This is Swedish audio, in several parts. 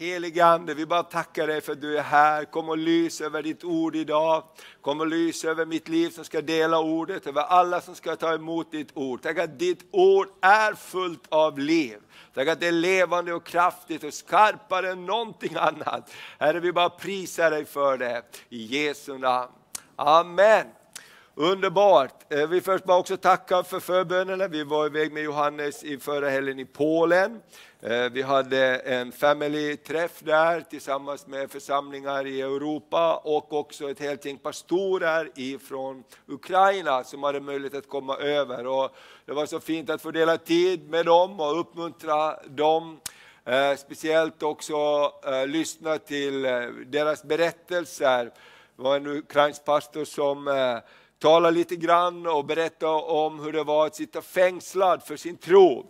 Helige Ande, vi bara tackar dig för att du är här. Kom och lys över ditt ord idag. Kom och lys över mitt liv som ska dela ordet, över alla som ska ta emot ditt ord. Tack att ditt ord är fullt av liv. Tack att det är levande och kraftigt och skarpare än någonting annat. Herre, vi bara prisar dig för det. I Jesu namn. Amen. Underbart! Eh, vi först bara också tacka för förbönerna. Vi var iväg med Johannes i förra helgen i Polen. Eh, vi hade en family-träff där tillsammans med församlingar i Europa och också ett helt gäng pastorer ifrån Ukraina som hade möjlighet att komma över. Och det var så fint att få dela tid med dem och uppmuntra dem. Eh, speciellt också lyssna till deras berättelser. Det var en ukrainsk pastor som tala lite grann och berätta om hur det var att sitta fängslad för sin tro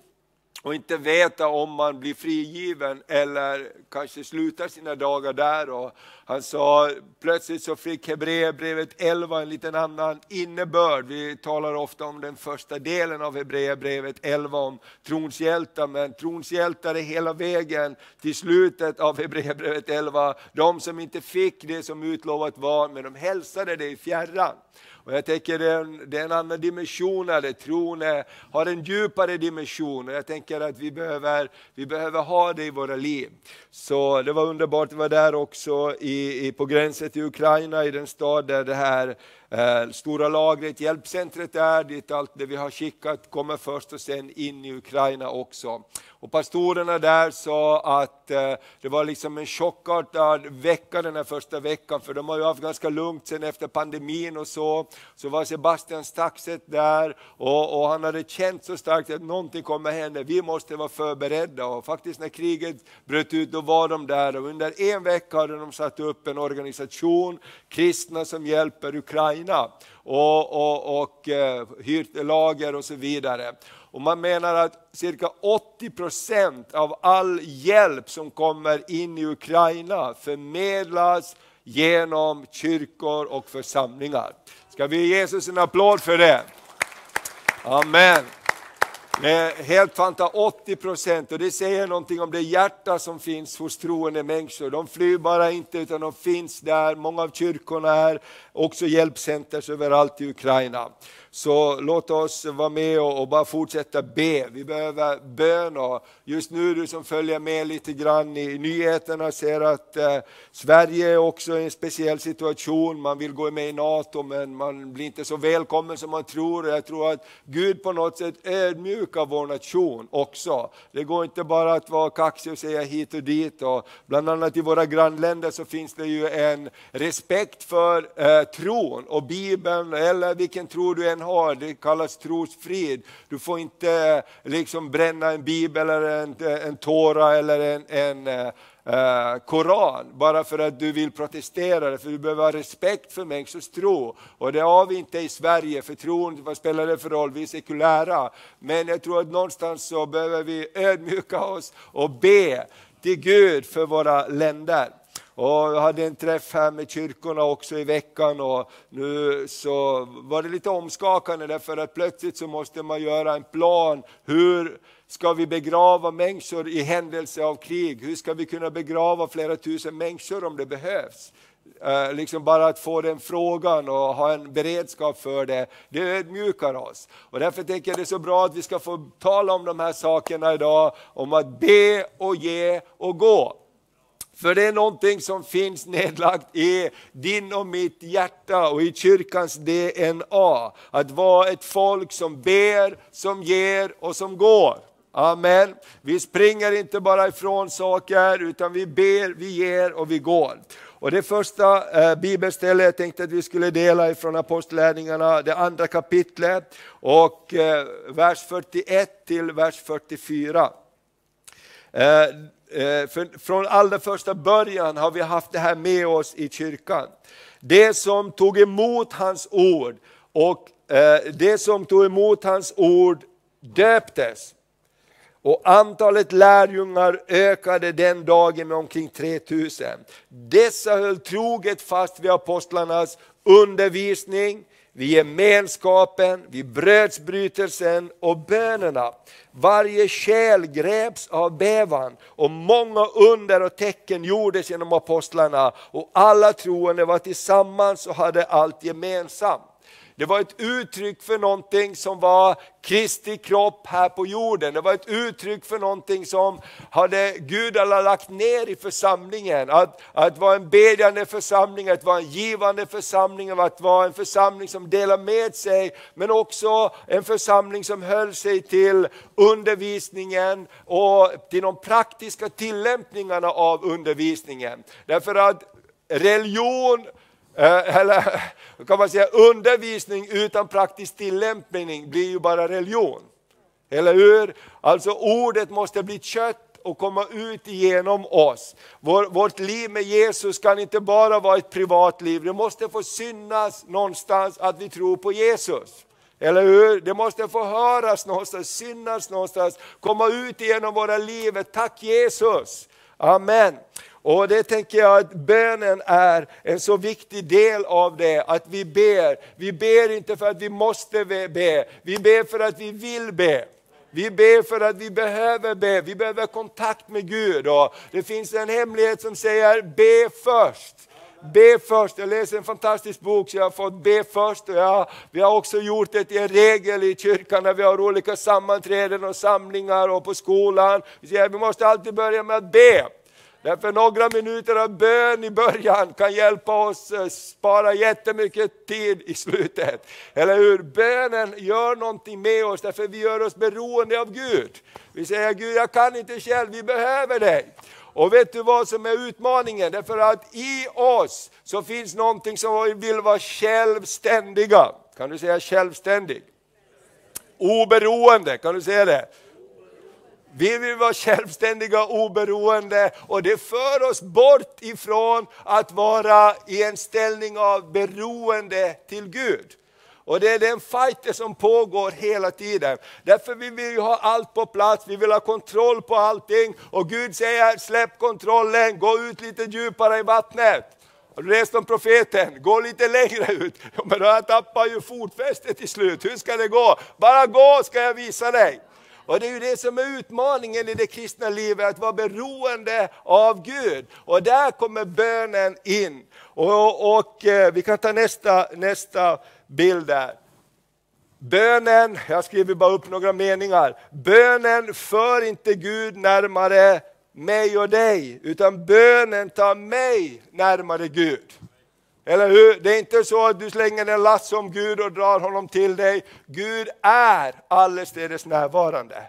och inte veta om man blir frigiven eller kanske slutar sina dagar där. Och han sa, plötsligt så fick Hebreerbrevet 11 en liten annan innebörd. Vi talar ofta om den första delen av Hebreerbrevet 11 om trons hjältar, men trons hjältar är hela vägen till slutet av Hebreerbrevet 11. De som inte fick det som utlovat var, men de hälsade det i fjärran. Och jag tänker det är, en, det är en annan dimension av tron är, har en djupare dimension. Och jag tänker att vi behöver, vi behöver ha det i våra liv. Så det var underbart att vara där också i, i, på gränsen till Ukraina, i den stad där det här Eh, stora lagret, hjälpcentret är, dit allt det vi har skickat kommer först och sen in i Ukraina också. Och pastorerna där sa att eh, det var liksom en chockartad vecka den här första veckan, för de har ju haft ganska lugnt sen efter pandemin och så. Så var Sebastian Staxet där och, och han hade känt så starkt att någonting kommer hända, vi måste vara förberedda. Och faktiskt när kriget bröt ut, då var de där och under en vecka hade de satt upp en organisation, kristna som hjälper Ukraina och, och, och eh, hyrt lager och så vidare. Och man menar att cirka 80 procent av all hjälp som kommer in i Ukraina förmedlas genom kyrkor och församlingar. Ska vi ge Jesus en applåd för det? Amen. Eh, helt fantastiskt, 80 procent. Och det säger någonting om det hjärta som finns hos troende människor. De flyr bara inte utan de finns där. Många av kyrkorna är också hjälpcenter överallt i Ukraina. Så låt oss vara med och, bara fortsätta be. Vi behöver bön och just nu du som följer med lite grann i nyheterna ser att eh, Sverige är också i en speciell situation. Man vill gå med i NATO men man blir inte så välkommen som man tror. Jag tror att Gud på något sätt ödmjukar vår nation också. Det går inte bara att vara kaxig och säga hit och dit. Och bland annat i våra grannländer så finns det ju en respekt för eh, tron och Bibeln eller vilken tro du än än har, det kallas trosfrid. Du får inte eh, liksom bränna en bibel eller en, eh, en Tora eller en, en eh, eh, Koran bara för att du vill protestera, för du behöver ha respekt för människors tro. Och det har vi inte i Sverige, för tron, vad spelar det för roll, vi är sekulära. Men jag tror att någonstans så behöver vi ödmjuka oss och be till Gud för våra länder. Och jag hade en träff här med kyrkorna också i veckan och nu så var det lite omskakande därför att plötsligt så måste man göra en plan. Hur ska vi begrava människor i händelse av krig? Hur ska vi kunna begrava flera tusen människor om det behövs? Eh, liksom bara att få den frågan och ha en beredskap för det, det ödmjukar oss. Och därför tänker jag det är så bra att vi ska få tala om de här sakerna idag, om att be och ge och gå. För det är någonting som finns nedlagt i din och mitt hjärta och i kyrkans DNA. Att vara ett folk som ber, som ger och som går. Amen. Vi springer inte bara ifrån saker utan vi ber, vi ger och vi går. Och det första eh, bibelstället jag tänkte att vi skulle dela ifrån Apostlärningarna, det andra kapitlet och eh, vers 41 till vers 44. Eh, Eh, för från allra första början har vi haft det här med oss i kyrkan. Det som tog emot hans ord och eh, det som tog emot hans ord döptes. Och antalet lärjungar ökade den dagen med omkring 3000. Dessa höll troget fast vid apostlarnas undervisning, vid gemenskapen, vid brödsbrytelsen och bönerna. Varje själ greps av bävan och många under och tecken gjordes genom apostlarna och alla troende var tillsammans och hade allt gemensamt. Det var ett uttryck för någonting som var Kristi kropp här på jorden. Det var ett uttryck för någonting som hade Gud alla lagt ner i församlingen. Att, att vara en bedjande församling, att vara en givande församling, att vara en församling som delar med sig, men också en församling som höll sig till undervisningen och till de praktiska tillämpningarna av undervisningen. Därför att religion Eh, eller kan man säga undervisning utan praktisk tillämpning blir ju bara religion. Eller hur? Alltså ordet måste bli kött och komma ut genom oss. Vår, vårt liv med Jesus kan inte bara vara ett privatliv, det måste få synas någonstans att vi tror på Jesus. Eller hur? Det måste få höras någonstans, synas någonstans, komma ut genom våra liv. Tack Jesus! Amen. Och det tänker jag att bönen är en så viktig del av det, att vi ber. Vi ber inte för att vi måste be, vi ber för att vi vill be. Vi ber för att vi behöver be, vi behöver kontakt med Gud. Och det finns en hemlighet som säger be först. Be först. Jag läser en fantastisk bok så jag har fått be först. Och jag, vi har också gjort det till en regel i kyrkan när vi har olika sammanträden och samlingar och på skolan. Vi säger vi måste alltid börja med att be. Därför några minuter av bön i början kan hjälpa oss eh, spara jättemycket tid i slutet. Eller hur? Bönen gör någonting med oss därför vi gör oss beroende av Gud. Vi säger Gud jag kan inte själv, vi behöver dig. Och vet du vad som är utmaningen? Därför att i oss så finns någonting som vill vara självständiga. Kan du säga självständig? Oberoende, kan du säga det? Vi vill vara självständiga och oberoende och det för oss bort ifrån att vara i en ställning av beroende till Gud. Och det är den fighten som pågår hela tiden. Därför vill vi ha allt på plats, vi vill ha kontroll på allting. Och Gud säger släpp kontrollen, gå ut lite djupare i vattnet. Har du läst om profeten? Gå lite längre ut. Men han tappar ju fotfästet till slut, hur ska det gå? Bara gå ska jag visa dig. Och det är ju det som är utmaningen i det kristna livet, att vara beroende av Gud. Och där kommer bönen in. Och, och eh, vi kan ta nästa, nästa bild där. Bönen, jag skriver bara upp några meningar. Bönen för inte Gud närmare mig och dig, utan bönen tar mig närmare Gud. Eller hur? Det är inte så att du slänger en lass om Gud och drar honom till dig. Gud är allestädes närvarande.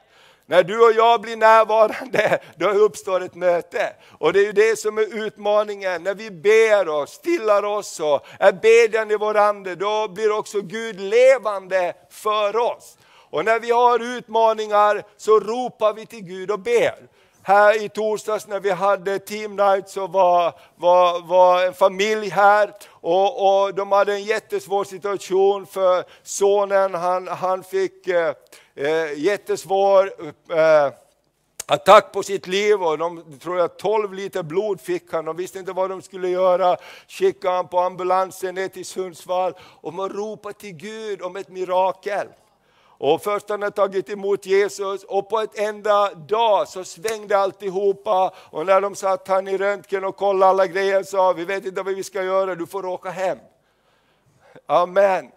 När du och jag blir närvarande, då uppstår ett möte. Och det är ju det som är utmaningen. När vi ber och stillar oss och är bedjande i vår ande, då blir också Gud levande för oss. Och när vi har utmaningar så ropar vi till Gud och ber. Här i torsdags när vi hade team night så var, var, var en familj här och, och de hade en jättesvår situation för sonen han, han fick eh, eh jättesvår eh, attack på sitt liv och de tror jag 12 liter blod fick han. De visste inte vad de skulle göra. Skickade han på ambulansen ner till Sundsvall och man ropade till Gud om ett mirakel. Och först han hade tagit emot Jesus och på ett enda dag så svängde alltihopa. Och när de satt han i röntgen och kollade alla grejer sa vi vet inte vad vi ska göra, du får åka hem. Amen.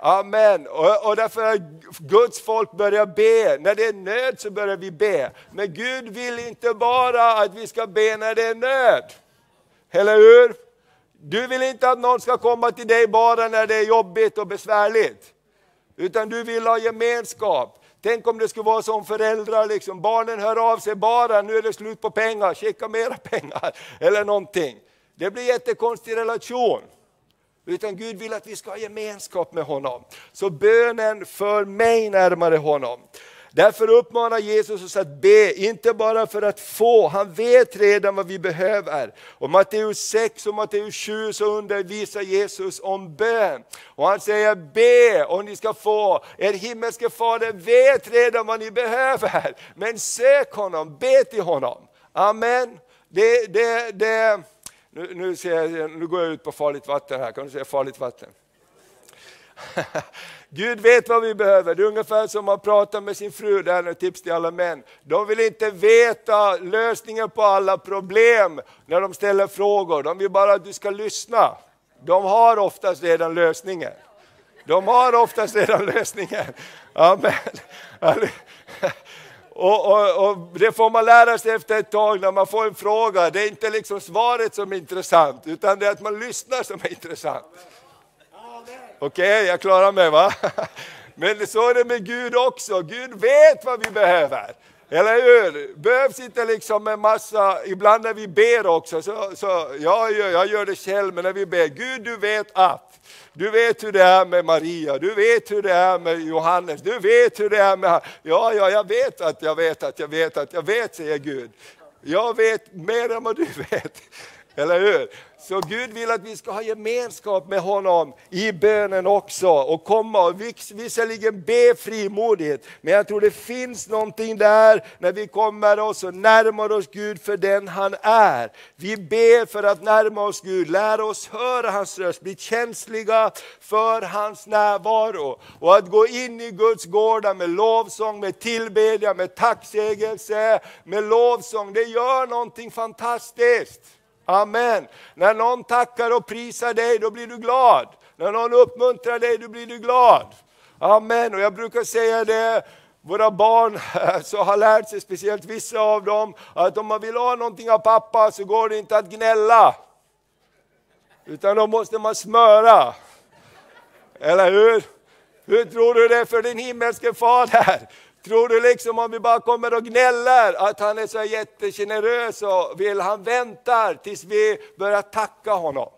Amen. Och, och därför att Guds folk börjar be, när det är nöd så börjar vi be. Men Gud vill inte bara att vi ska be när det är nöd. Eller hur? Du vill inte att någon ska komma till dig bara när det är jobbigt och besvärligt. Utan du vill ha gemenskap. Tänk om det skulle vara som föräldrar, liksom, barnen hör av sig bara, nu är det slut på pengar, skicka mera pengar. Eller någonting. Det blir en jättekonstig relation. Utan Gud vill att vi ska ha gemenskap med honom. Så bönen för mig närmare honom. Därför uppmanar Jesus oss att be, inte bara för att få, han vet redan vad vi behöver. Och Matteus 6 och Matteus 7 så undervisar Jesus om bön. Och han säger be och ni ska få, er himmelske fader vet redan vad ni behöver. Men sök honom, be till honom. Amen. Det, det, det, nu, nu, jag, nu går jag ut på farligt vatten här, kan du säga farligt vatten? Gud vet vad vi behöver. Det är ungefär som att prata med sin fru, det här är tips till alla män. De vill inte veta lösningen på alla problem när de ställer frågor, de vill bara att du ska lyssna. De har oftast redan lösningen. De har oftast redan lösningen. Amen. Och, och, och, Det får man lära sig efter ett tag när man får en fråga. Det är inte liksom svaret som är intressant, utan det är att man lyssnar som är intressant. Okej, okay, jag klarar mig va? Men så är det med Gud också. Gud vet vad vi behöver. Eller hur? Behövs inte liksom en massa, ibland när vi ber också, så, så ja, jag gör det själv, men när vi ber, Gud du vet att. Du vet hur det är med Maria, du vet hur det är med Johannes, du vet hur det är med... Ja, ja, jag vet att jag vet att jag vet att jag vet, säger Gud. Jag vet mer än vad du vet. Eller hur? Så Gud vill att vi ska ha gemenskap med honom i bönen också och komma och visserligen be frimodigt. Men jag tror det finns någonting där när vi kommer oss och närmar oss Gud för den han är. Vi ber för att närma oss Gud, lära oss höra hans röst, bli känsliga för hans närvaro. Och att gå in i Guds gårdar med lovsång, med tillbedjan, med tacksägelse, med lovsång. Det gör någonting fantastiskt. Amen. När någon tackar och prisar dig, då blir du glad. När någon uppmuntrar dig, då blir du glad. Amen. Och jag brukar säga det, våra barn så har lärt sig, speciellt vissa av dem, att om man vill ha någonting av pappa så går det inte att gnälla. Utan då måste man smöra. Eller hur? Hur tror du det är för din himmelske fader? Tror du liksom om vi bara kommer och gnäller att han är så jättegenerös och vill han väntar tills vi börjar tacka honom.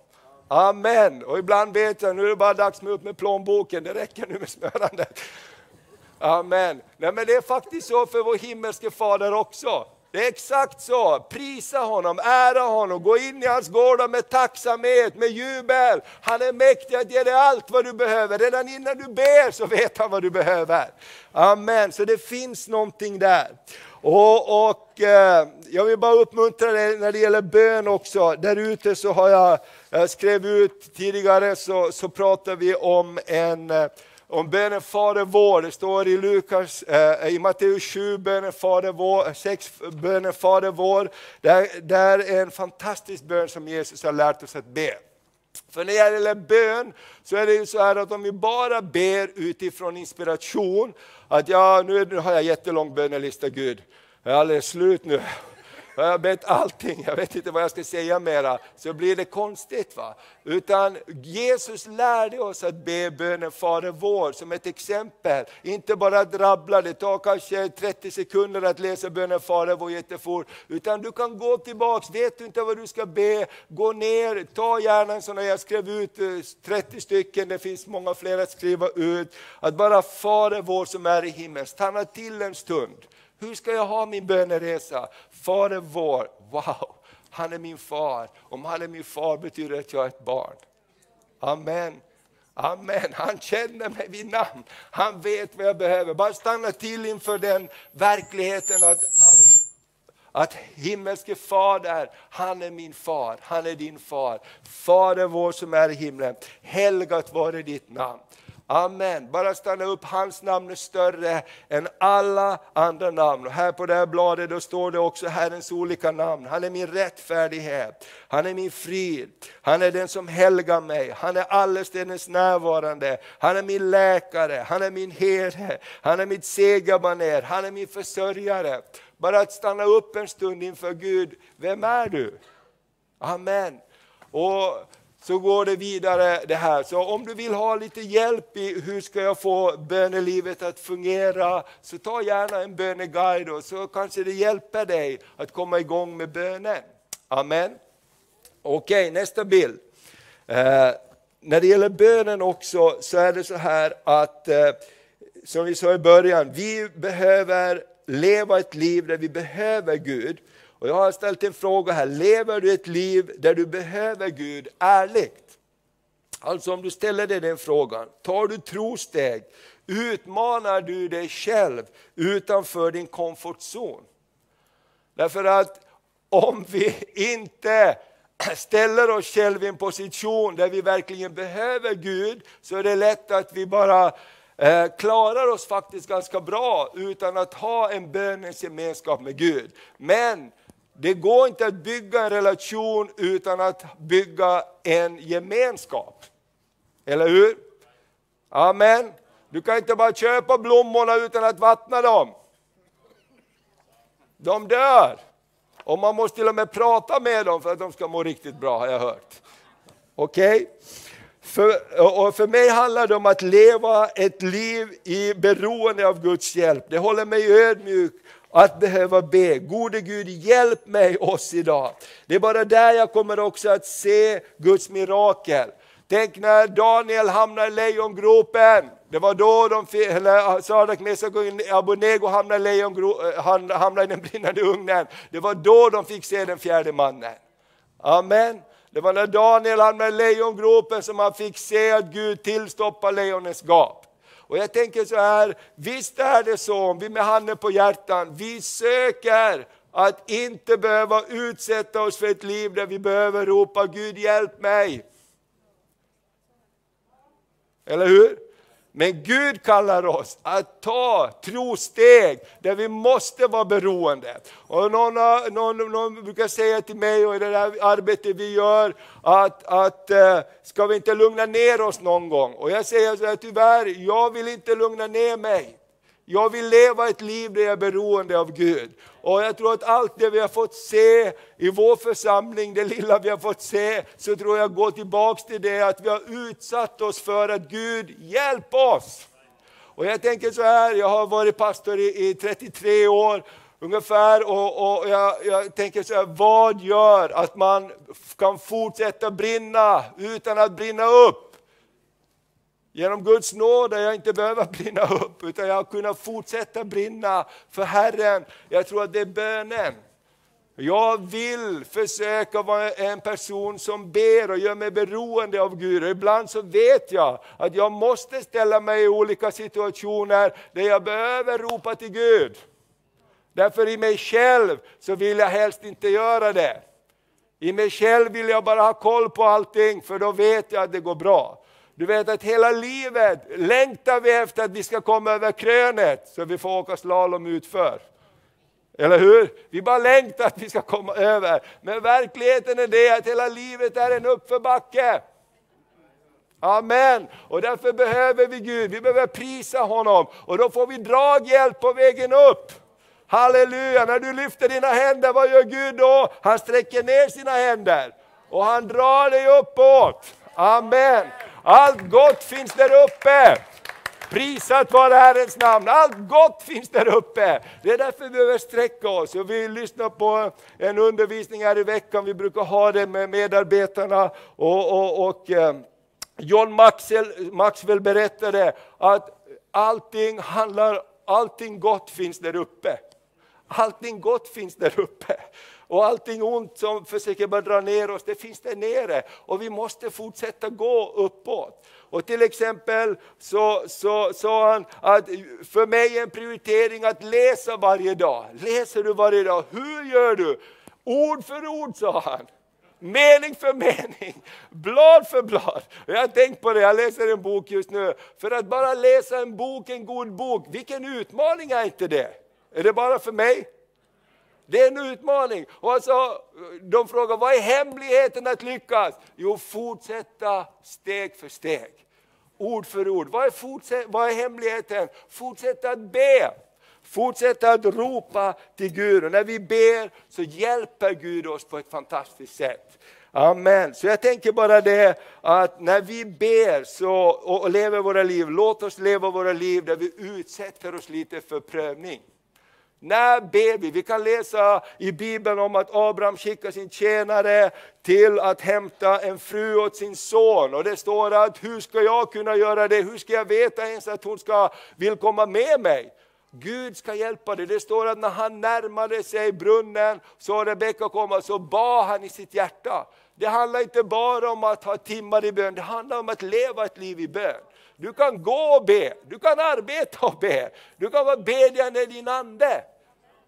Amen. Och ibland vet jag, nu är det bara dags med upp med plånboken, det räcker nu med smörandet. Amen. Nej, men det är faktiskt så för vår himmelske Fader också. Det är exakt så. Prisa honom, ära honom, gå in i hans gårdar med tacksamhet, med jubel. Han är mäktig att ge dig allt vad du behöver. Redan innan du ber så vet han vad du behöver. Amen, så det finns någonting där. Och, och eh, Jag vill bara uppmuntra dig när det gäller bön också. Där ute så har jag, jag skrev ut tidigare så, så pratar vi om en eh, om bönen Fader vår, det står i Lukas, eh, i Matteus 7, bönen Fader vår, 6, bönen Fader vår. Det där är en fantastisk bön som Jesus har lärt oss att be. För när det gäller bön så är det ju så här att om vi bara ber utifrån inspiration, att ja, nu har jag jättelång bönelista Gud, jag är alldeles slut nu. Jag har bett allting, jag vet inte vad jag ska säga mera, så blir det konstigt. va. Utan Jesus lärde oss att be bönen Fader vår som ett exempel. Inte bara att rabbla, det tar kanske 30 sekunder att läsa bönen Fader vår jättefort. Utan du kan gå tillbaks, vet du inte vad du ska be, gå ner, ta gärna en sån här, jag skrev ut eh, 30 stycken, det finns många fler att skriva ut. Att bara Fader vår som är i himlen, stanna till en stund. Hur ska jag ha min böneresa? Fader vår, wow, han är min far. Om han är min far betyder det att jag är ett barn. Amen. Amen, han känner mig vid namn. Han vet vad jag behöver. Bara stanna till inför den verkligheten att, att himmelske fader, han är min far, han är din far. Fader vår som är i himlen, helgat vare ditt namn. Amen. Bara stanna upp, hans namn är större än alla andra namn. Och här på det här bladet då står det också Herrens olika namn. Han är min rättfärdighet, han är min frid, han är den som helgar mig, han är allestädes närvarande, han är min läkare, han är min herde, han är mitt segerbaner, han är min försörjare. Bara att stanna upp en stund inför Gud, vem är du? Amen. Och så går det vidare det här. Så om du vill ha lite hjälp i hur ska jag få bönelivet att fungera, så ta gärna en böneguide och så kanske det hjälper dig att komma igång med bönen. Amen. Okej, nästa bild. Eh, när det gäller bönen också så är det så här att, eh, som vi sa i början, vi behöver leva ett liv där vi behöver Gud. Och jag har ställt en fråga här, lever du ett liv där du behöver Gud ärligt? Alltså om du ställer dig den frågan, tar du trosteg? Utmanar du dig själv utanför din komfortzon? Därför att om vi inte ställer oss själva i en position där vi verkligen behöver Gud, så är det lätt att vi bara eh, klarar oss faktiskt ganska bra utan att ha en bönens gemenskap med Gud. Men det går inte att bygga en relation utan att bygga en gemenskap. Eller hur? Amen. Du kan inte bara köpa blommorna utan att vattna dem. De dör. Och man måste till och med prata med dem för att de ska må riktigt bra har jag hört. Okej? Okay? För, för mig handlar det om att leva ett liv i beroende av Guds hjälp. Det håller mig ödmjuk att behöva be. Gode Gud, hjälp mig oss idag. Det är bara där jag kommer också att se Guds mirakel. Tänk när Daniel hamnar i lejongropen. Det var då de eller Sadak, Mesak och Abonego hamnade i, lejongropen, eh, hamnade i den brinnande ugnen. Det var då de fick se den fjärde mannen. Amen. Det var när Daniel hamnade i lejongropen som han fick se att Gud tillstoppade lejonens gap. Och jag tänker så här, visst är det så, om vi med handen på hjärtan, vi söker att inte behöva utsätta oss för ett liv där vi behöver ropa Gud hjälp mig. Eller hur? Men Gud kallar oss att ta trosteg där vi måste vara beroende. Och någon, någon, någon brukar säga till mig och i det där arbetet vi gör att, att eh, ska vi inte lugna ner oss någon gång? Och jag säger så här, tyvärr, jag vill inte lugna ner mig. Jag vill leva ett liv där jag är beroende av Gud. Och jag tror att allt det vi har fått se i vår församling, det lilla vi har fått se, så tror jag går tillbaks till det att vi har utsatt oss för att Gud, hjälp oss! Och jag tänker så här, jag har varit pastor i, i 33 år ungefär och, och jag, jag, tänker så här, vad gör att man kan fortsätta brinna utan att brinna upp? Genom Guds nåd har jag inte behövt brinna upp, utan jag har kunnat fortsätta brinna för Herren. Jag tror att det är bönen. Jag vill försöka vara en person som ber och gör mig beroende av Gud. Och ibland så vet jag att jag måste ställa mig i olika situationer där jag behöver ropa till Gud. Därför i mig själv så vill jag helst inte göra det. I mig själv vill jag bara ha koll på allting, för då vet jag att det går bra. Du vet att hela livet längtar vi efter att vi ska komma över krönet så vi får åka slalom utför. Eller hur? Vi bara längtar att vi ska komma över. Men verkligheten är det att hela livet är en uppförbacke. Amen. Och därför behöver vi Gud, vi behöver prisa honom och då får vi draghjälp på vägen upp. Halleluja, när du lyfter dina händer, vad gör Gud då? Han sträcker ner sina händer och han drar dig uppåt. Amen. Allt gott finns där uppe. Prisat vare Herrens namn. Allt gott finns där uppe. Det är därför vi behöver sträcka oss. Och vi lyssnar på en undervisning här i veckan. Vi brukar ha det med medarbetarna. Och, och, och eh, John Maxwell, Maxwell berättade att allting handlar, allting gott finns där uppe. Allting gott finns där uppe. Och allting ont som försöker bara dra ner oss, det finns där nere. Och vi måste fortsätta gå uppåt. Och till exempel så sa han att för mig är en prioritering att läsa varje dag. Läser du varje dag? Hur gör du? Ord för ord sa han. Mening för mening, blad för blad. Jag har tänkt på det, jag läser en bok just nu. För att bara läsa en bok, en god bok, vilken utmaning är inte det? Är det bara för mig? Det är en utmaning. Och alltså, de frågar, vad är hemligheten att lyckas? Jo, fortsätta steg för steg. Ord för ord. Vad är, vad är hemligheten? Fortsätta att be. Fortsätta att ropa till Gud. Och när vi ber så hjälper Gud oss på ett fantastiskt sätt. Amen. Så jag tänker bara det att när vi ber så, och, och lever våra liv, låt oss leva våra liv där vi utsätter oss lite för prövning. När ber vi? Vi kan läsa i Bibeln om att Abraham skickar sin tjänare till att hämta en fru åt sin son. Och det står att hur ska jag kunna göra det? Hur ska jag veta ens att hon ska, vill komma med mig? Gud ska hjälpa dig. Det står att när han närmade sig brunnen så Rebecka kom så bad han i sitt hjärta. Det handlar inte bara om att ha timmar i bön, det handlar om att leva ett liv i bön. Du kan gå och be, du kan arbeta och be, du kan vara bedjande i din ande.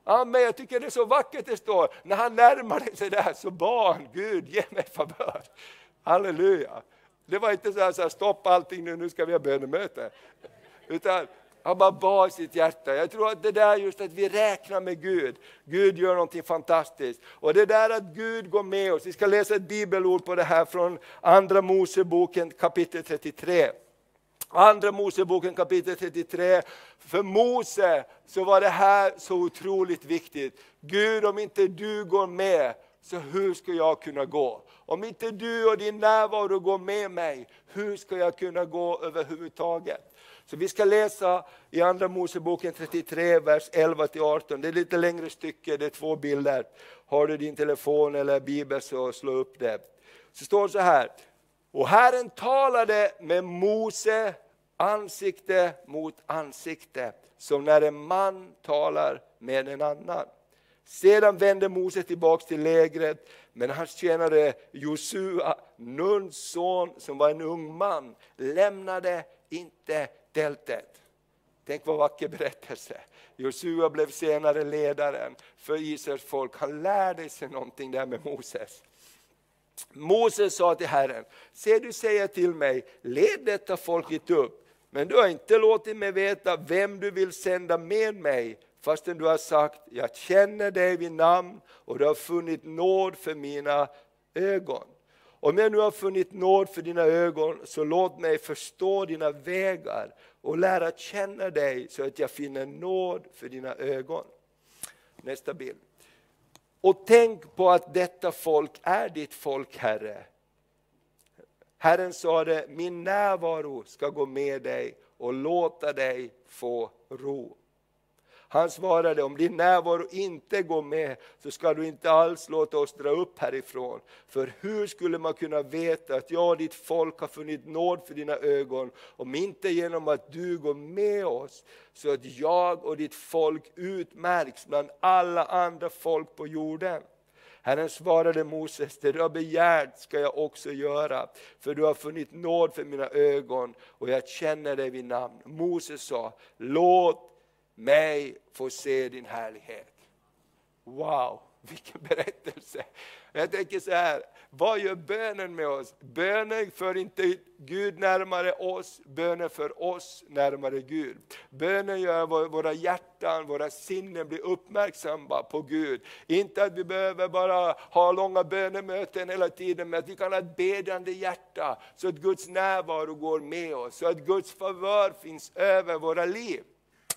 Amen, jag tycker det är så vackert det står, när han närmade sig där så bad han, Gud ge mig favör. Halleluja. Det var inte så här, så här stopp allting nu, nu ska vi ha bönemöte. Utan han bara bad i sitt hjärta. Jag tror att det där just att vi räknar med Gud, Gud gör någonting fantastiskt. Och det där att Gud går med oss, vi ska läsa ett bibelord på det här från Andra Moseboken kapitel 33. Andra Moseboken kapitel 33. För Mose så var det här så otroligt viktigt. Gud om inte du går med, så hur ska jag kunna gå? Om inte du och din närvaro går med mig, hur ska jag kunna gå överhuvudtaget? Så vi ska läsa i Andra Moseboken 33, vers 11-18. Det är lite längre stycke, det är två bilder. Har du din telefon eller bibel så slå upp det. Så står det så här. Och Herren talade med Mose ansikte mot ansikte, som när en man talar med en annan. Sedan vände Mose tillbaks till lägret, men hans tjänare Josua, Nuns son, som var en ung man, lämnade inte tältet. Tänk vad vacker berättelse. Josua blev senare ledaren för Israels folk. Han lärde sig någonting där med Moses. Moses sa till Herren, se du säger till mig, led detta folket upp, men du har inte låtit mig veta vem du vill sända med mig, fastän du har sagt, jag känner dig vid namn och du har funnit nåd för mina ögon. Om jag nu har funnit nåd för dina ögon, så låt mig förstå dina vägar och lära känna dig så att jag finner nåd för dina ögon. Nästa bild. Och tänk på att detta folk är ditt folk, Herre. Herren sade, min närvaro ska gå med dig och låta dig få ro. Han svarade, om din närvaro inte går med så ska du inte alls låta oss dra upp härifrån. För hur skulle man kunna veta att jag och ditt folk har funnit nåd för dina ögon, om inte genom att du går med oss, så att jag och ditt folk utmärks bland alla andra folk på jorden. Herren svarade Moses, det du har begärt ska jag också göra, för du har funnit nåd för mina ögon och jag känner dig vid namn. Moses sa, låt mig få se din härlighet. Wow, vilken berättelse! Jag tänker så här, vad gör bönen med oss? Bönen för inte Gud närmare oss, bönen för oss närmare Gud. Bönen gör våra hjärtan, våra sinnen blir uppmärksamma på Gud. Inte att vi behöver bara ha långa bönemöten hela tiden, men att vi kan ha ett bedjande hjärta, så att Guds närvaro går med oss, så att Guds favör finns över våra liv.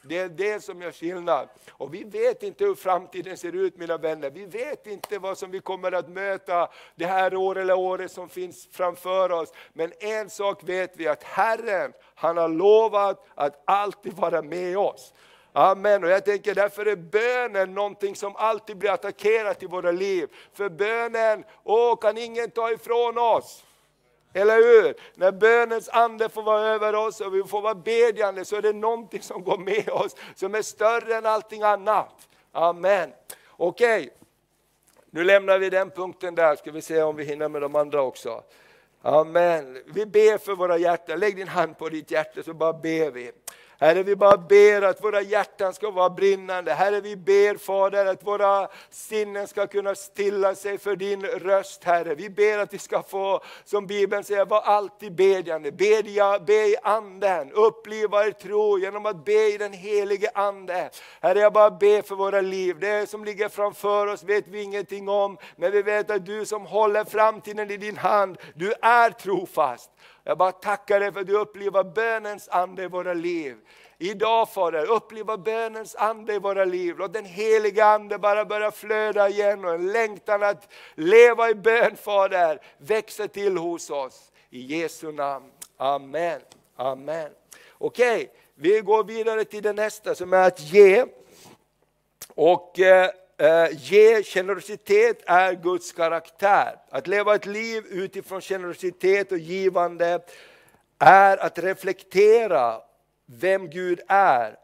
Det är det som gör skillnad. Och vi vet inte hur framtiden ser ut mina vänner. Vi vet inte vad som vi kommer att möta det här året eller året som finns framför oss. Men en sak vet vi att Herren, han har lovat att alltid vara med oss. Amen. Och jag tänker därför är bönen någonting som alltid blir attackerat i våra liv. För bönen, åh kan ingen ta ifrån oss. Eller hur? När bönens ande får vara över oss och vi får vara bedjande så är det någonting som går med oss som är större än allting annat. Amen. Okej, okay. nu lämnar vi den punkten där, ska vi se om vi hinner med de andra också. Amen. Vi ber för våra hjärtan, lägg din hand på ditt hjärta så bara ber vi. Herre, vi bara ber att våra hjärtan ska vara brinnande. Herre, vi ber Fader att våra sinnen ska kunna stilla sig för din röst, Herre. Vi ber att vi ska få, som Bibeln säger, vara alltid bedjande. Bedja, be i anden, uppliva er tro genom att be i den helige Ande. Herre, jag bara ber för våra liv. Det som ligger framför oss vet vi ingenting om, men vi vet att du som håller framtiden i din hand, du är trofast. Jag bara tackar dig för att du upplever bönens ande i våra liv. Idag Fader, uppleva bönens ande i våra liv. Låt den heliga ande bara börja flöda igen och en längtan att leva i bön Fader växa till hos oss. I Jesu namn. Amen. Amen. Okej, okay, vi går vidare till det nästa som är att ge. Och eh, Eh, ge generositet är Guds karaktär. Att leva ett liv utifrån generositet och givande är att reflektera vem Gud är.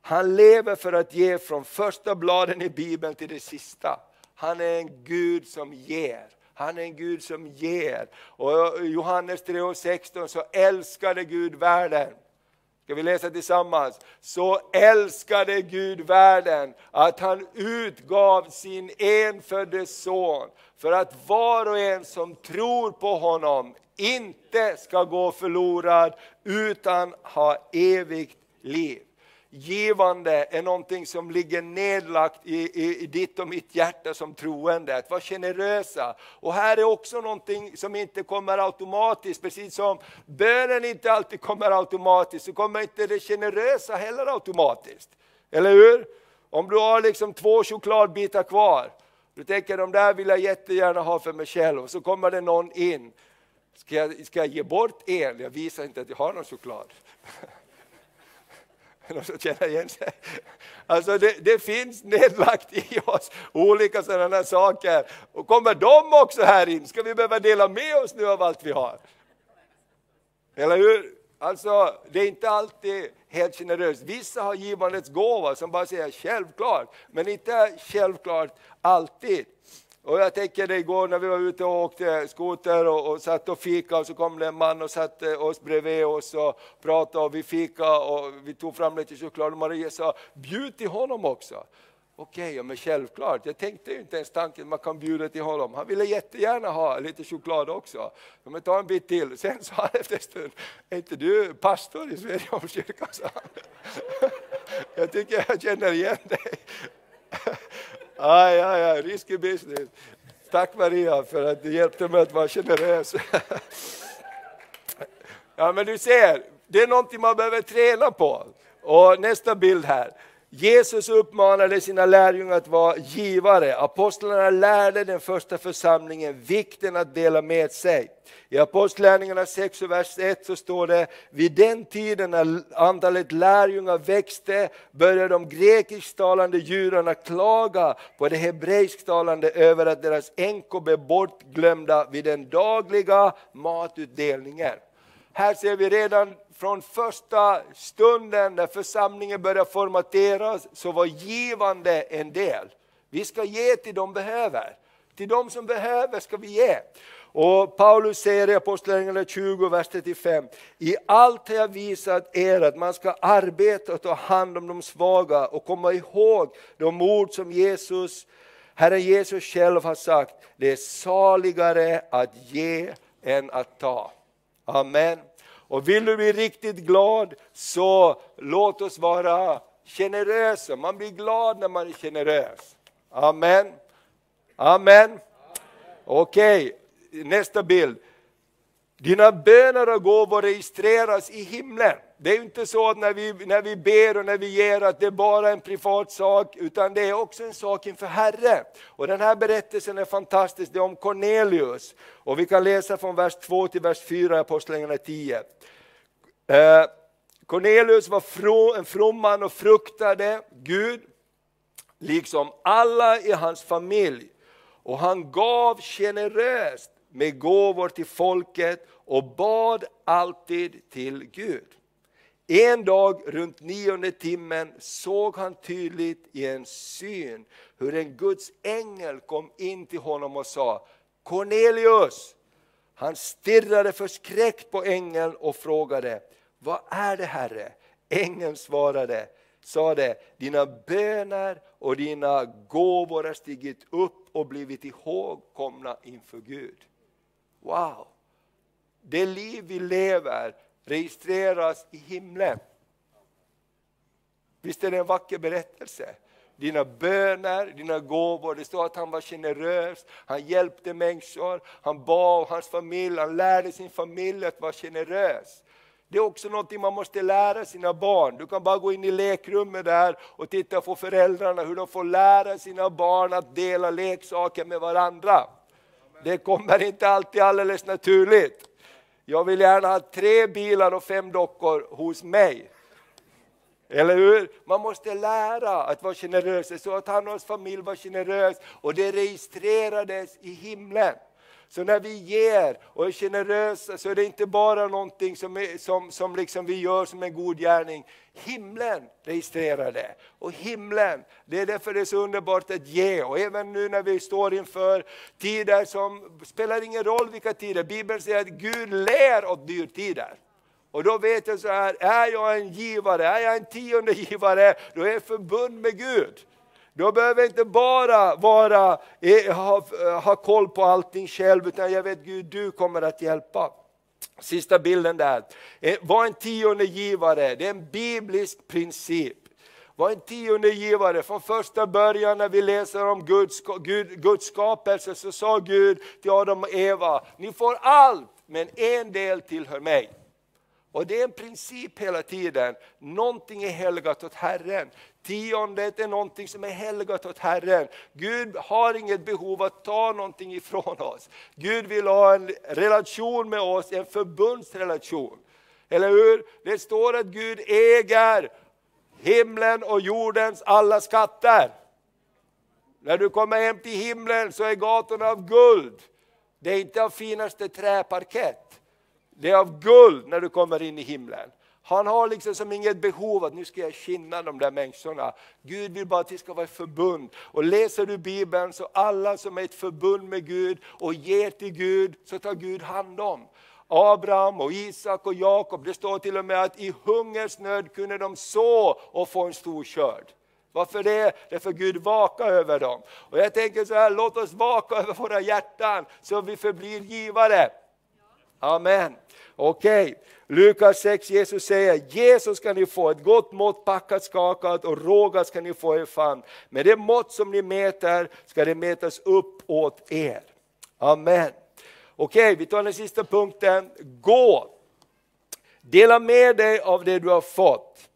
Han lever för att ge från första bladen i Bibeln till det sista. Han är en Gud som ger. Han är en Gud som ger. Och Johannes 3.16 så älskade Gud världen Ska vi läsa tillsammans? Så älskade Gud världen att han utgav sin enfödde son för att var och en som tror på honom inte ska gå förlorad utan ha evigt liv givande är någonting som ligger nedlagt i, i, i, ditt och mitt hjärta som troende. Att vara generösa. Och här är också någonting som inte kommer automatiskt, precis som bönen inte alltid kommer automatiskt, så kommer inte det generösa heller automatiskt. Eller hur? Om du har liksom två chokladbitar kvar, du tänker de där vill jag jättegärna ha för mig själv, och så kommer det någon in. Ska jag, ska jag ge bort en? Jag visar inte att jag har någon choklad. någon som känner igen sig? Alltså det, det, finns nedlagt i oss olika sådana saker. Och kommer de också här in? Ska vi behöva dela med oss nu av allt vi har? Eller hur? Alltså, det är inte alltid helt generöst. Vissa har givandets gåva som bara säger självklart, men inte självklart alltid. Och jag tänker det igår när vi var ute och åkte skoter och, och satt och fika och så kom det en man och satte oss bredvid oss och pratade och vi fika och vi tog fram lite choklad och Maria sa bjud till honom också. Okej, okay, men självklart. Jag tänkte inte ens tanken att man kan bjuda till honom. Han ville jättegärna ha lite choklad också. Men ta en bit till. Sen sa han efter en stund, är inte du pastor i Svedjeholmskyrkan? Jag tycker jag känner igen dig. Aj, aj, aj, risky business. Tack Maria för att du hjälpte mig att vara generös. Ja men du ser, det är någonting man behöver träna på. Och nästa bild här. Jesus uppmanade sina lärjungar att vara givare. Apostlarna lärde den första församlingen vikten att dela med sig. I Apostlärningarna 6 och vers 1 så står det, vid den tiden när antalet lärjungar växte började de grekisktalande judarna klaga på de hebreisktalande över att deras änkor blev bortglömda vid den dagliga matutdelningen. Här ser vi redan från första stunden när församlingen började formateras så var givande en del. Vi ska ge till de behöver. Till de som behöver ska vi ge. Och Paulus säger i Apostlagärningarna 20, vers 35. I allt har jag visat er att man ska arbeta och ta hand om de svaga och komma ihåg de ord som Jesus, Herren Jesus själv har sagt. Det är saligare att ge än att ta. Amen. Och vill du bli riktigt glad så låt oss vara generösa. Man blir glad när man är generös. Amen. Amen. Okej, okay. nästa bild. Dina böner och gåvor registreras i himlen. Det är inte så att när vi, när vi ber och när vi ger att det är bara en privat sak, utan det är också en sak inför Herre. Och den här berättelsen är fantastisk, det är om Cornelius. Och vi kan läsa från vers 2 till vers 4 i Apostlagärningarna 10. Eh, Cornelius var en from man och fruktade Gud, liksom alla i hans familj. Och han gav generöst med gåvor till folket och bad alltid till Gud. En dag runt nionde timmen såg han tydligt i en syn hur en Guds ängel kom in till honom och sa Cornelius! Han stirrade förskräckt på ängeln och frågade Vad är det Herre? Ängeln svarade, sade, dina böner och dina gåvor har stigit upp och blivit ihågkomna inför Gud. Wow! Det liv vi lever registreras i himlen. Visst är det en vacker berättelse? Dina böner, dina gåvor, det står att han var generös, han hjälpte människor, han bad hans familj, han lärde sin familj att vara generös. Det är också något man måste lära sina barn. Du kan bara gå in i lekrummet där och titta på föräldrarna, hur de får lära sina barn att dela leksaker med varandra. Det kommer inte alltid alldeles naturligt. Jag vill gärna ha tre bilar och fem dockor hos mig. Eller hur? Man måste lära att vara generös. Så att han och hans familj var generös och det registrerades i himlen. Så när vi ger och är generösa så är det inte bara någonting som, är, som, som liksom vi gör som en god gärning. Himlen registrerar det. Och himlen, det är därför det är så underbart att ge. Och även nu när vi står inför tider som spelar ingen roll vilka tider. Bibeln säger att Gud ler åt dyrtider. Och då vet jag så här, är jag en givare, är jag en tionde givare, då är jag förbund med Gud. Då behöver jag inte bara vara, eh, ha, eh, ha koll på allting själv, utan jag vet Gud, du kommer att hjälpa. Sista bilden där. Eh, var en tionde givare, det är en biblisk princip. Var en tionde givare. Från första början när vi läser om Guds, Gud, Guds skapelse så sa Gud till Adam och Eva, ni får allt men en del tillhör mig. Och det är en princip hela tiden. Någonting är helgat åt Herren. Tiondet är någonting som är helgat åt Herren. Gud har inget behov att ta någonting ifrån oss. Gud vill ha en relation med oss, en förbundsrelation. Eller hur? Det står att Gud äger himlen och jordens alla skatter. När du kommer hem till himlen så är gatorna av guld. Det är inte av finaste träparkett. Det är av guld när du kommer in i himlen. Han har liksom som inget behov att nu ska jag kinna de där människorna. Gud vill bara att vi ska vara ett förbund. Och läser du Bibeln så alla som är ett förbund med Gud och ger till Gud så tar Gud hand om. Abraham och Isak och Jakob, det står till och med att i hungersnöd kunde de så och få en stor skörd. Varför det? Därför Gud vakar över dem. Och jag tänker så här, låt oss vaka över våra hjärtan så vi förblir givare. Amen. Okej, okay. Lukas 6, Jesus säger, Jesus ska ni få ett gott mått packat, skakat och rågat ska ni få er famn. Med det mått som ni mäter ska det mätas upp åt er. Amen. Okej, okay, vi tar den sista punkten. Gå! Dela med dig av det du har fått.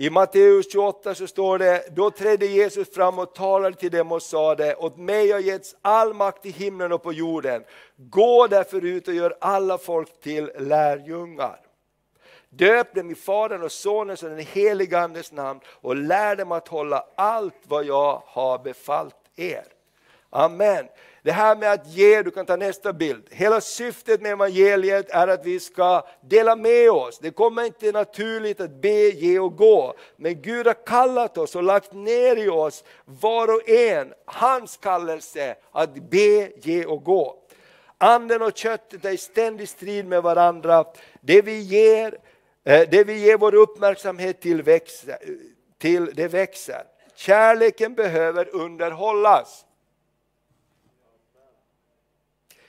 I Matteus 28 så står det, då trädde Jesus fram och talade till dem och sade, åt mig har getts all makt i himlen och på jorden. Gå därför ut och gör alla folk till lärjungar. Döp dem i Faderns och Sonens och den helige Andes namn och lär dem att hålla allt vad jag har befallt er. Amen. Det här med att ge, du kan ta nästa bild. Hela syftet med evangeliet är att vi ska dela med oss. Det kommer inte naturligt att be, ge och gå. Men Gud har kallat oss och lagt ner i oss var och en hans kallelse att be, ge och gå. Anden och köttet är i ständig strid med varandra. Det vi ger, eh, det vi ger vår uppmärksamhet till, växer, till det växer. Kärleken behöver underhållas.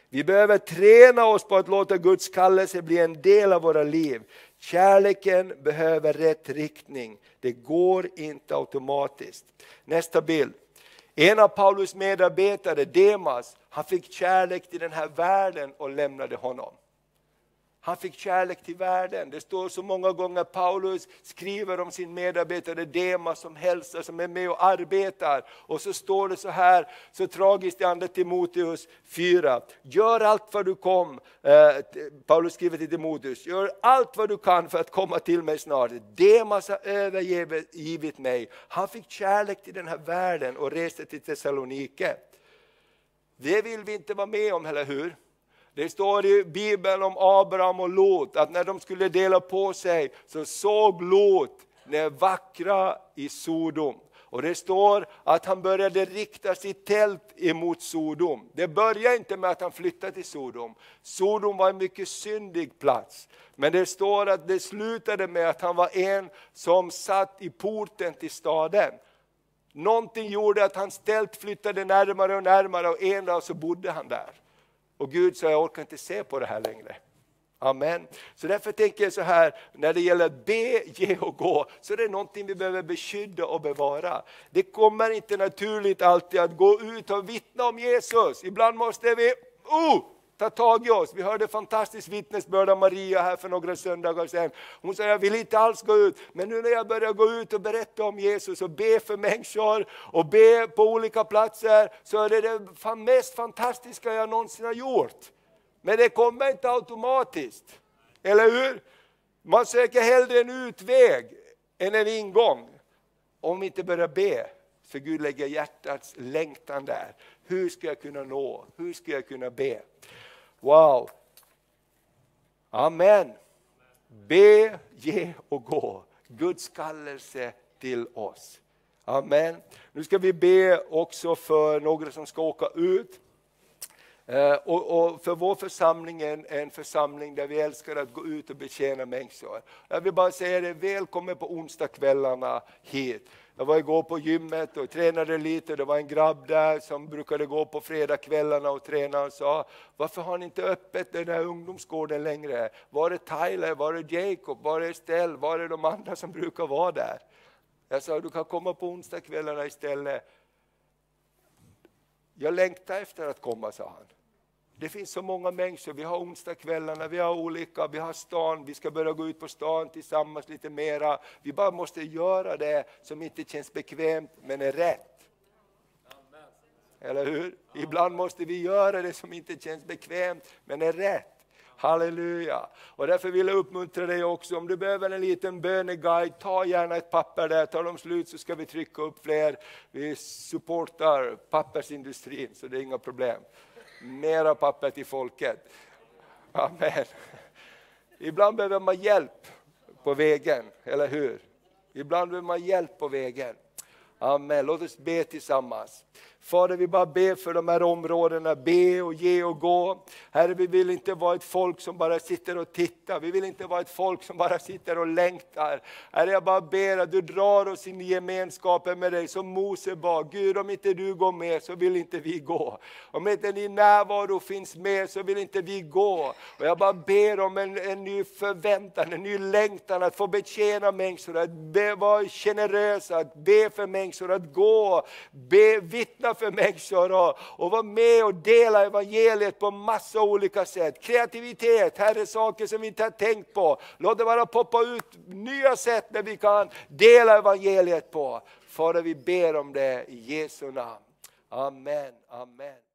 Vi behöver träna oss på att låta Guds kallelse bli en del av våra liv. Kärleken behöver rätt riktning. Det går inte automatiskt. Nästa bild. En av Paulus medarbetare, Demas, han fick kärlek till den här världen och lämnade honom. Han fick kärlek till världen. Det står så många gånger Paulus skriver om sin medarbetare Demas som hälsar, som är med och arbetar. Och så står det så här, så tragiskt i Andra Timoteus 4. Gör allt vad du kom, eh, Paulus skriver till Timoteus, gör allt vad du kan för att komma till mig snart. Demas har övergivit mig. Han fick kärlek till den här världen och reste till Thessalonike. Det vill vi inte vara med om, eller hur? Det står i Bibeln om Abraham och Lot, att när de skulle dela på sig så såg Lot det vackra i Sodom. Och det står att han började rikta sitt tält emot Sodom. Det började inte med att han flyttade till Sodom. Sodom var en mycket syndig plats. Men det står att det slutade med att han var en som satt i porten till staden. Någonting gjorde att hans tält flyttade närmare och närmare och en dag så bodde han där. Och Gud sa, jag orkar inte se på det här längre. Amen. Så därför tänker jag så här, när det gäller att be, ge och gå, så är det någonting vi behöver beskydda och bevara. Det kommer inte naturligt alltid att gå ut och vittna om Jesus. Ibland måste vi, oh, ta tag i oss. Vi hörde fantastiskt vittnesbörd av Maria här för några söndagar sedan. Hon sa, jag vill inte alls gå ut, men nu när jag börjar gå ut och berätta om Jesus och be för människor och be på olika platser, så är det det mest fantastiska jag någonsin har gjort. Men det kommer inte automatiskt, eller hur? Man söker hellre en utväg än en ingång. Om vi inte börjar be, för Gud lägger hjärtats längtan där. Hur ska jag kunna nå? Hur ska jag kunna be? Wow! Amen. Be, ge och gå. Guds kallelse till oss. Amen. Nu ska vi be också för några som ska åka ut. Eh, och, och, för vår församling är en, en, församling där vi älskar att gå ut och betjäna människor. Jag vill bara säga det, välkommen på onsdagskvällarna hit. Jag var igår på gymmet och tränade lite, det var en grabb där som brukade gå på fredagskvällarna och träna och sa, varför har ni inte öppet den här ungdomsgården längre? Var är Tyler, var är Jacob, var är Estelle, var är de andra som brukar vara där? Jag sa, du kan komma på onsdagskvällarna istället. Jag längtar efter att komma, sa han. Det finns så många människor, vi har onsdagskvällarna, vi har olika, vi har stan, vi ska börja gå ut på stan tillsammans lite mera. Vi bara måste göra det som inte känns bekvämt men är rätt. Eller hur? Ibland måste vi göra det som inte känns bekvämt men är rätt. Halleluja! Och därför vill jag uppmuntra dig också, om du behöver en liten böneguide, ta gärna ett papper där, tar de slut så ska vi trycka upp fler. Vi supportar pappersindustrin så det är inga problem mera papper till folket. Amen. Ibland behöver man hjälp på vägen, eller hur? Ibland behöver man hjälp på vägen. Amen. Låt oss be tillsammans. Fader, vi bara ber för de här områdena, be och ge och gå. Herre, vi vill inte vara ett folk som bara sitter och tittar, vi vill inte vara ett folk som bara sitter och längtar. Herre, jag bara ber att du drar oss in i gemenskapen med dig som Mose bad. Gud, om inte du går med så vill inte vi gå. Om inte din närvaro finns med så vill inte vi gå. Och jag bara ber om en, en ny förväntan, en ny längtan att få betjäna människor, att be, vara generösa, att be för människor, att gå, be, vittna för människor och, och vara med och dela evangeliet på massa olika sätt. Kreativitet, här är saker som vi inte har tänkt på. Låt det bara poppa ut nya sätt där vi kan dela evangeliet på. Fader vi ber om det i Jesu namn. Amen, amen.